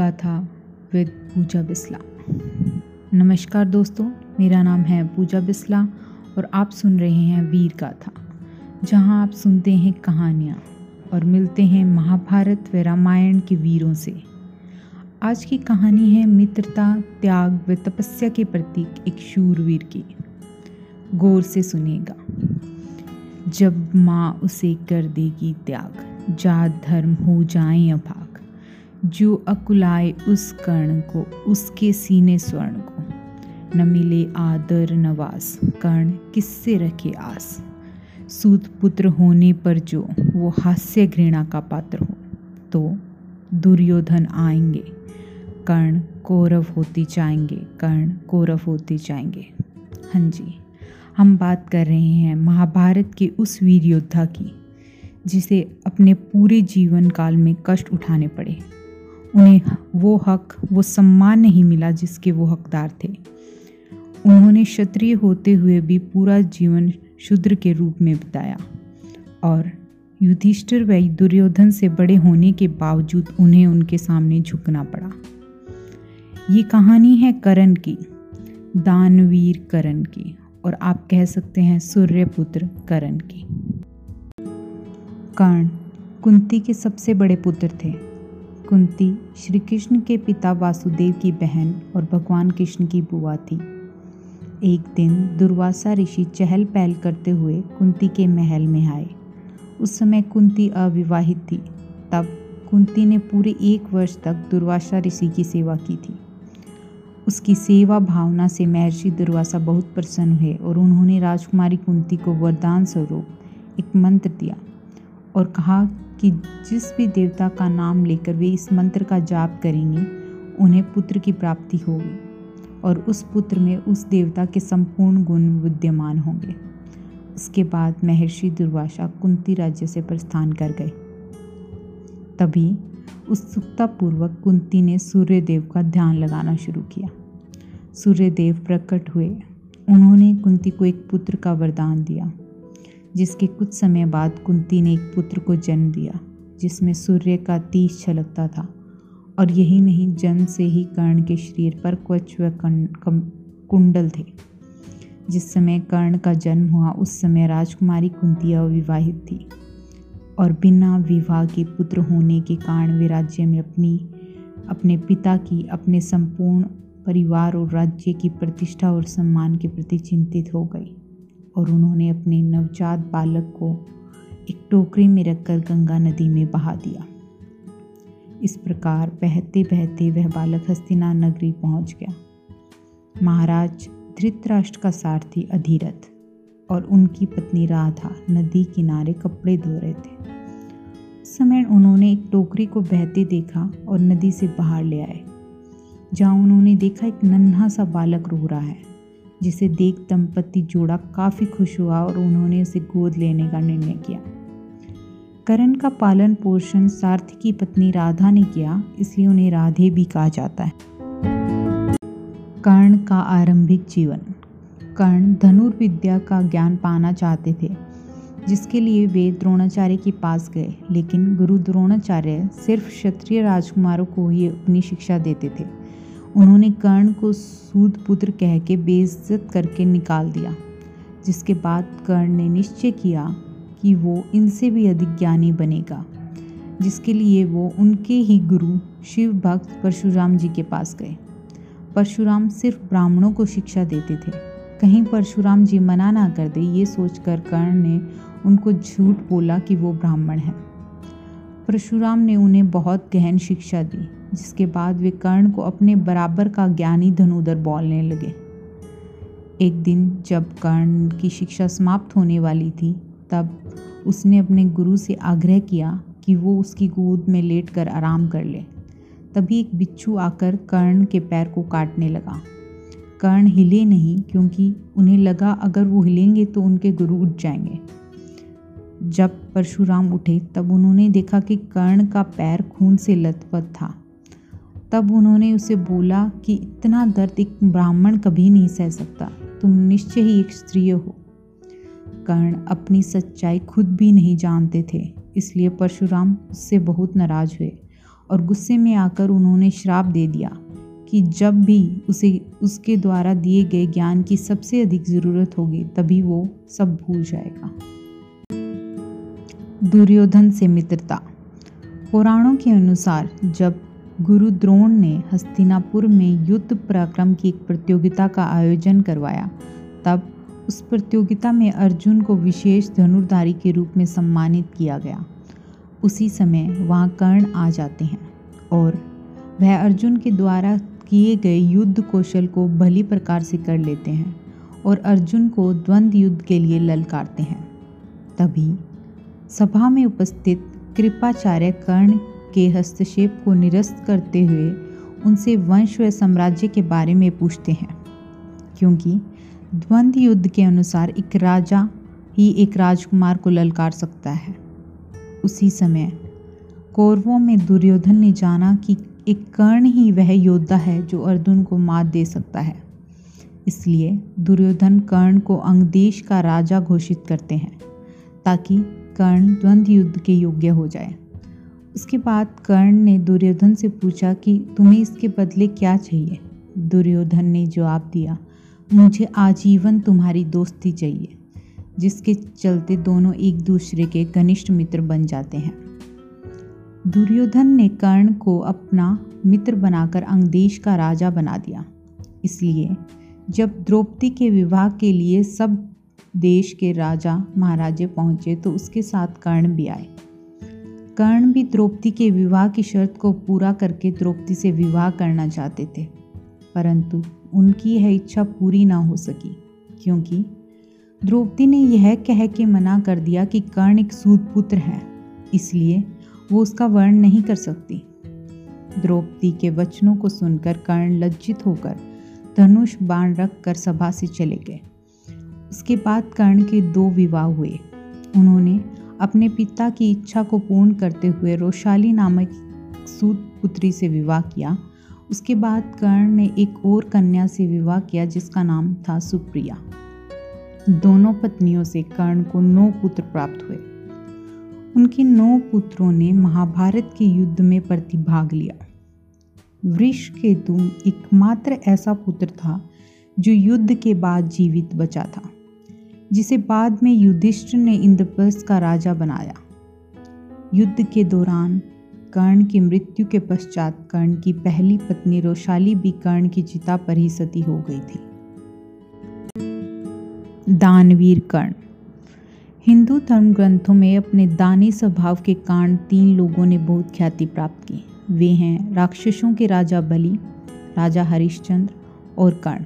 गाथा विद पूजा बिस्ला। नमस्कार दोस्तों, मेरा नाम है पूजा बिस्ला और आप सुन रहे हैं वीर गाथा, जहाँ आप सुनते हैं कहानियाँ और मिलते हैं महाभारत व रामायण के वीरों से। आज की कहानी है मित्रता, त्याग व तपस्या के प्रतीक एक शूरवीर की। गौर से सुनेगा। जब माँ उसे कर देगी त्याग, जात धर्म हो जाए अभाग। जो अकुलाए उस कर्ण को, उसके सीने स्वर्ण को। न मिले आदर नवास कर्ण किससे रखे आस? सूत पुत्र होने पर जो वो हास्य घृणा का पात्र हो तो दुर्योधन आएँगे। कर्ण कौरव होते जाएँगे, कर्ण कौरव होते जाएँगे। हाँ जी, हम बात कर रहे हैं महाभारत के उस वीर योद्धा की, जिसे अपने पूरे जीवन काल में कष्ट उठाने पड़े। उन्हें वो हक, वो सम्मान नहीं मिला जिसके वो हकदार थे। उन्होंने क्षत्रिय होते हुए भी पूरा जीवन शूद्र के रूप में बिताया और युधिष्ठिर व दुर्योधन से बड़े होने के बावजूद उन्हें उनके सामने झुकना पड़ा। ये कहानी है करण की, दानवीर करण की और आप कह सकते हैं सूर्यपुत्र करण की। कर्ण, कुंती के सबसे बड़े पुत्र थे। कुंती श्री कृष्ण के पिता वासुदेव की बहन और भगवान कृष्ण की बुआ थी। एक दिन दुर्वासा ऋषि चहल पहल करते हुए कुंती के महल में आए। उस समय कुंती अविवाहित थी। तब कुंती ने पूरे एक वर्ष तक दुर्वासा ऋषि की सेवा की थी। उसकी सेवा भावना से महर्षि दुर्वासा बहुत प्रसन्न हुए और उन्होंने राजकुमारी कुंती को वरदान स्वरूप एक मंत्र दिया। और कहा कि जिस भी देवता का नाम लेकर वे इस मंत्र का जाप करेंगे, उन्हें पुत्र की प्राप्ति होगी और उस पुत्र में उस देवता के संपूर्ण गुण विद्यमान होंगे। उसके बाद महर्षि दुर्वासा कुंती राज्य से प्रस्थान कर गए। तभी उत्सुकतापूर्वक कुंती ने सूर्यदेव का ध्यान लगाना शुरू किया। सूर्यदेव प्रकट हुए। उन्होंने कुंती को एक पुत्र का वरदान दिया। जिसके कुछ समय बाद कुंती ने एक पुत्र को जन्म दिया, जिसमें सूर्य का तीस छलकता था। और यही नहीं जन्म से ही कर्ण के शरीर पर क्वच व कुंडल थे। जिस समय कर्ण का जन्म हुआ, उस समय राजकुमारी कुंती अविवाहित थी। और बिना विवाह के पुत्र होने के कारण वे राज्य में अपनी, अपने पिता की, अपने संपूर्ण परिवार और राज्य की प्रतिष्ठा और सम्मान के प्रति चिंतित हो गई। और उन्होंने अपने नवजात बालक को एक टोकरी में रखकर गंगा नदी में बहा दिया। इस प्रकार बहते बहते वह बालक हस्तिना नगरी पहुँच गया। महाराज धृतराष्ट्र का सारथी अधीरथ और उनकी पत्नी राधा नदी किनारे कपड़े धो रहे थे। समय उन्होंने एक टोकरी को बहते देखा और नदी से बाहर ले आए, जहाँ उन्होंने देखा एक नन्हा सा बालक रो रहा है। जिसे देख दंपति जोड़ा काफ़ी खुश हुआ और उन्होंने उसे गोद लेने का निर्णय किया। करण का पालन पोषण सार्थी की पत्नी राधा ने किया, इसलिए उन्हें राधे भी कहा जाता है। कर्ण का आरंभिक जीवन। कर्ण धनुर्विद्या का ज्ञान पाना चाहते थे, जिसके लिए वे द्रोणाचार्य के पास गए, लेकिन गुरु द्रोणाचार्य सिर्फ़ क्षत्रिय राजकुमारों को ही अपनी शिक्षा देते थे। उन्होंने कर्ण को सूद पुत्र कह के बेइज्जत करके निकाल दिया, जिसके बाद कर्ण ने निश्चय किया कि वो इनसे भी अधिक ज्ञानी बनेगा, जिसके लिए वो उनके ही गुरु शिव भक्त परशुराम जी के पास गए। परशुराम सिर्फ़ ब्राह्मणों को शिक्षा देते थे। कहीं परशुराम जी मना ना कर दे ये सोचकर कर्ण ने उनको झूठ बोला कि वो ब्राह्मण है। परशुराम ने उन्हें बहुत गहन शिक्षा दी। जिसके बाद वे कर्ण को अपने बराबर का ज्ञानी धनुधर बोलने लगे। एक दिन जब कर्ण की शिक्षा समाप्त होने वाली थी, तब उसने अपने गुरु से आग्रह किया कि वो उसकी गोद में लेट कर आराम कर ले। तभी एक बिच्छू आकर कर्ण के पैर को काटने लगा। कर्ण हिले नहीं, क्योंकि उन्हें लगा अगर वो हिलेंगे तो उनके गुरु उठ जाएँगे। जब परशुराम उठे, तब उन्होंने देखा कि कर्ण का पैर खून से लथपथ था। तब उन्होंने उसे बोला कि इतना दर्द एक ब्राह्मण कभी नहीं सह सकता। तुम निश्चय ही एक स्त्री हो। कर्ण अपनी सच्चाई खुद भी नहीं जानते थे, इसलिए परशुराम उससे बहुत नाराज़ हुए और गुस्से में आकर उन्होंने श्राप दे दिया कि जब भी उसे, उसके द्वारा दिए गए ज्ञान की सबसे अधिक ज़रूरत होगी, तभी वो सब भूल जाएगा। दुर्योधन से मित्रता। पुराणों के अनुसार जब गुरु द्रोण ने हस्तिनापुर में युद्ध पराक्रम की एक प्रतियोगिता का आयोजन करवाया। तब उस प्रतियोगिता में अर्जुन को विशेष धनुर्धारी के रूप में सम्मानित किया गया। उसी समय वहाँ कर्ण आ जाते हैं और वह अर्जुन के द्वारा किए गए युद्ध कौशल को भली प्रकार से कर लेते हैं और अर्जुन को द्वंद्व युद्ध के लिए ललकारते हैं। तभी सभा में उपस्थित कृपाचार्य कर्ण के हस्तक्षेप को निरस्त करते हुए उनसे वंश व साम्राज्य के बारे में पूछते हैं। क्योंकि द्वंद्व युद्ध के अनुसार एक राजा ही एक राजकुमार को ललकार सकता है। उसी समय कौरवों में दुर्योधन ने जाना कि एक कर्ण ही वह योद्धा है जो अर्जुन को मात दे सकता है। इसलिए दुर्योधन कर्ण को अंगदेश का राजा घोषित करते हैं, ताकि कर्ण द्वंद्व युद्ध के योग्य हो जाए। उसके बाद कर्ण ने दुर्योधन से पूछा कि तुम्हें इसके बदले क्या चाहिए? दुर्योधन ने जवाब दिया, मुझे आजीवन तुम्हारी दोस्ती चाहिए, जिसके चलते दोनों एक दूसरे के घनिष्ठ मित्र बन जाते हैं। दुर्योधन ने कर्ण को अपना मित्र बनाकर अंगदेश का राजा बना दिया। इसलिए जब द्रौपदी के विवाह के लिए सब देश के राजा महाराजे पहुँचे तो उसके साथ कर्ण भी आए। कर्ण भी द्रौपदी के विवाह की शर्त को पूरा करके द्रौपदी से विवाह करना चाहते थे, परंतु उनकी यह इच्छा पूरी ना हो सकी, क्योंकि द्रौपदी ने यह कह के मना कर दिया कि कर्ण एक सूद पुत्र है, इसलिए वो उसका वर्ण नहीं कर सकती। द्रौपदी के वचनों को सुनकर कर्ण लज्जित होकर धनुष बाण रख कर सभा से चले गए। उसके बाद कर्ण के दो विवाह हुए। उन्होंने अपने पिता की इच्छा को पूर्ण करते हुए रोशाली नामक सूत पुत्री से विवाह किया। उसके बाद कर्ण ने एक और कन्या से विवाह किया, जिसका नाम था सुप्रिया। दोनों पत्नियों से कर्ण को नौ पुत्र प्राप्त हुए। उनके नौ पुत्रों ने महाभारत के युद्ध में प्रतिभाग लिया। वृक्ष केतु एकमात्र ऐसा पुत्र था, जो युद्ध के बाद जीवित बचा था। जिसे बाद में युधिष्ठिर ने इंद्रप्रस्थ का राजा बनाया। युद्ध के दौरान कर्ण की मृत्यु के पश्चात कर्ण की पहली पत्नी रोशाली भी कर्ण की चिता पर ही सती हो गई थी। दानवीर कर्ण। हिंदू धर्म ग्रंथों में अपने दानी स्वभाव के कारण तीन लोगों ने बहुत ख्याति प्राप्त की। वे हैं राक्षसों के राजा बलि, राजा हरिश्चंद्र और कर्ण।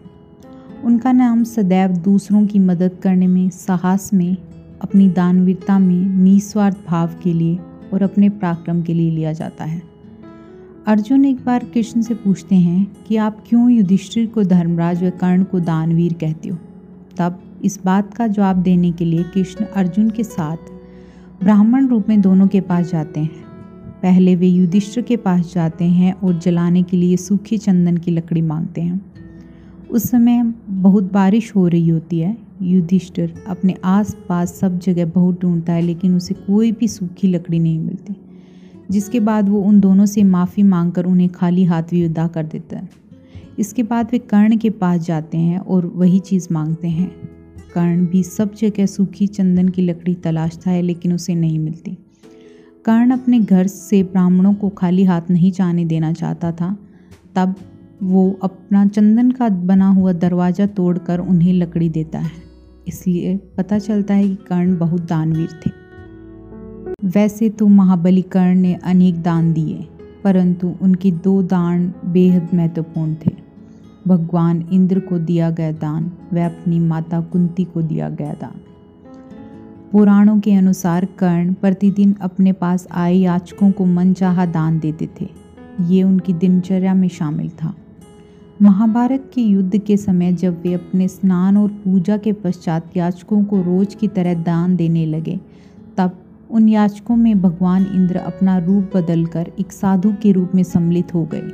उनका नाम सदैव दूसरों की मदद करने में, साहस में, अपनी दानवीरता में निस्वार्थ भाव के लिए और अपने पराक्रम के लिए लिया जाता है। अर्जुन एक बार कृष्ण से पूछते हैं कि आप क्यों युधिष्ठिर को धर्मराज व कर्ण को दानवीर कहते हो? तब इस बात का जवाब देने के लिए कृष्ण अर्जुन के साथ ब्राह्मण रूप में दोनों के पास जाते हैं। पहले वे युधिष्ठिर के पास जाते हैं और जलाने के लिए सूखी चंदन की लकड़ी मांगते हैं। उस समय बहुत बारिश हो रही होती है। युधिष्ठिर अपने आस पास सब जगह बहुत ढूंढता है, लेकिन उसे कोई भी सूखी लकड़ी नहीं मिलती। जिसके बाद वो उन दोनों से माफ़ी मांगकर उन्हें खाली हाथ भी विदा कर देता है। इसके बाद वे कर्ण के पास जाते हैं और वही चीज़ मांगते हैं। कर्ण भी सब जगह सूखी चंदन की लकड़ी तलाशता है, लेकिन उसे नहीं मिलती। कर्ण अपने घर से ब्राह्मणों को खाली हाथ नहीं जाने देना चाहता था। तब वो अपना चंदन का बना हुआ दरवाज़ा तोड़कर उन्हें लकड़ी देता है। इसलिए पता चलता है कि कर्ण बहुत दानवीर थे। वैसे तो महाबली कर्ण ने अनेक दान दिए, परंतु उनके दो दान बेहद महत्वपूर्ण थे। भगवान इंद्र को दिया गया दान व अपनी माता कुंती को दिया गया दान। पुराणों के अनुसार कर्ण प्रतिदिन अपने पास आए याचकों को मनचाहा दान देते थे। ये उनकी दिनचर्या में शामिल था। महाभारत के युद्ध के समय जब वे अपने स्नान और पूजा के पश्चात याचकों को रोज की तरह दान देने लगे, तब उन याचकों में भगवान इंद्र अपना रूप बदलकर एक साधु के रूप में सम्मिलित हो गए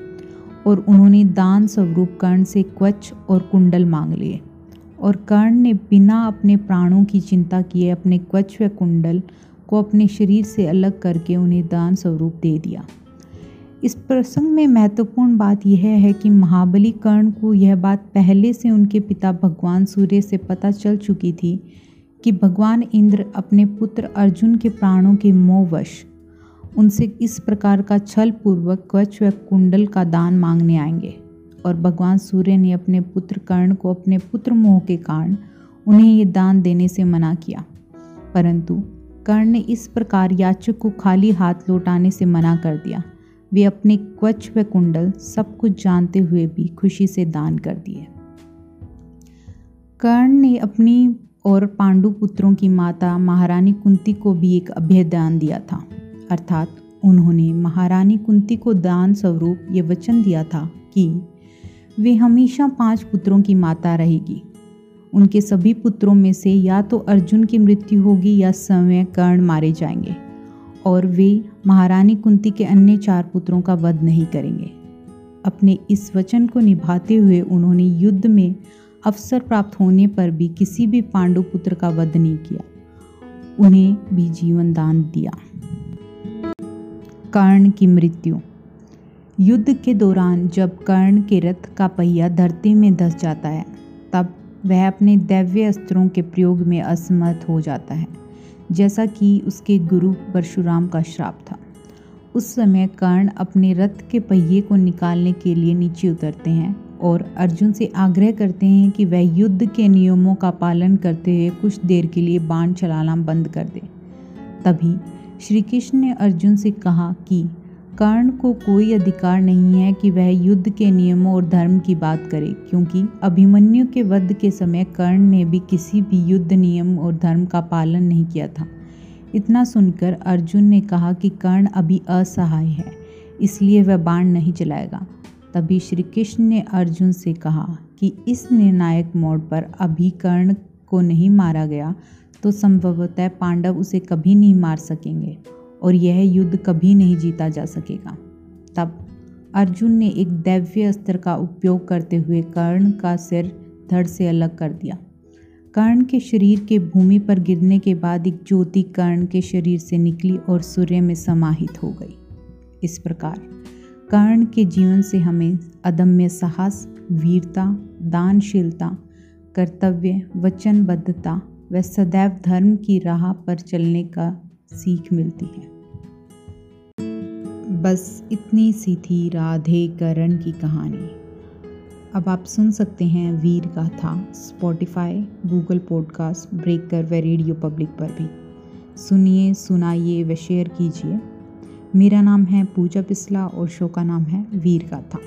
और उन्होंने दान स्वरूप कर्ण से क्वच और कुंडल मांग लिए। और कर्ण ने बिना अपने प्राणों की चिंता किए अपने क्वच व कुंडल को अपने शरीर से अलग करके उन्हें दान स्वरूप दे दिया। इस प्रसंग में महत्वपूर्ण बात यह है कि महाबली कर्ण को यह बात पहले से उनके पिता भगवान सूर्य से पता चल चुकी थी कि भगवान इंद्र अपने पुत्र अर्जुन के प्राणों के मोहवश उनसे इस प्रकार का छल पूर्वक कवच व कुंडल का दान मांगने आएँगे और भगवान सूर्य ने अपने पुत्र कर्ण को अपने पुत्र मोह के कारण उन्हें ये दान देने से मना किया। परंतु कर्ण ने इस प्रकार याचक को खाली हाथ लौटाने से मना कर दिया। वे अपने क्वच व कुंडल सब कुछ जानते हुए भी खुशी से दान कर दिए। कर्ण ने अपनी और पांडु पुत्रों की माता महारानी कुंती को भी एक अभ्य दान दिया था। अर्थात उन्होंने महारानी कुंती को दान स्वरूप ये वचन दिया था कि वे हमेशा पाँच पुत्रों की माता रहेगी। उनके सभी पुत्रों में से या तो अर्जुन की मृत्यु होगी या समय कर्ण मारे जाएँगे। और वे महारानी कुंती के अन्य चार पुत्रों का वध नहीं करेंगे। अपने इस वचन को निभाते हुए उन्होंने युद्ध में अवसर प्राप्त होने पर भी किसी भी पांडु पुत्र का वध नहीं किया। उन्हें भी जीवन दान दिया। कर्ण की मृत्यु। युद्ध के दौरान जब कर्ण के रथ का पहिया धरती में धस जाता है, तब वह अपने दैव्य अस्त्रों के प्रयोग में असमर्थ हो जाता है। जैसा कि उसके गुरु परशुराम का श्राप था। उस समय कर्ण अपने रथ के पहिए को निकालने के लिए नीचे उतरते हैं और अर्जुन से आग्रह करते हैं कि वह युद्ध के नियमों का पालन करते हुए कुछ देर के लिए बाण चलाना बंद कर दे। तभी श्री कृष्ण ने अर्जुन से कहा कि कर्ण को कोई अधिकार नहीं है कि वह युद्ध के नियमों और धर्म की बात करे, क्योंकि अभिमन्यु के वध के समय कर्ण ने भी किसी भी युद्ध नियम और धर्म का पालन नहीं किया था। इतना सुनकर अर्जुन ने कहा कि कर्ण अभी असहाय है, इसलिए वह बाण नहीं चलाएगा। तभी श्री कृष्ण ने अर्जुन से कहा कि इस निर्णायक मोड़ पर अभी कर्ण को नहीं मारा गया तो संभवतः पांडव उसे कभी नहीं मार सकेंगे। और यह युद्ध कभी नहीं जीता जा सकेगा। तब अर्जुन ने एक दैव्य अस्त्र का उपयोग करते हुए कर्ण का सिर धड़ से अलग कर दिया। कर्ण के शरीर के भूमि पर गिरने के बाद एक ज्योति कर्ण के शरीर से निकली और सूर्य में समाहित हो गई। इस प्रकार कर्ण के जीवन से हमें अदम्य साहस, वीरता, दानशीलता, कर्तव्य, वचनबद्धता व सदैव धर्म की राह पर चलने का सीख मिलती है। बस इतनी सी थी राधे करण की कहानी। अब आप सुन सकते हैं वीर गाथा स्पॉटिफाई गूगल पॉडकास्ट ब्रेकर व रेडियो पब्लिक पर भी। सुनिए, सुनाइए व शेयर कीजिए। मेरा नाम है पूजा पिसला और शो का नाम है वीर गाथा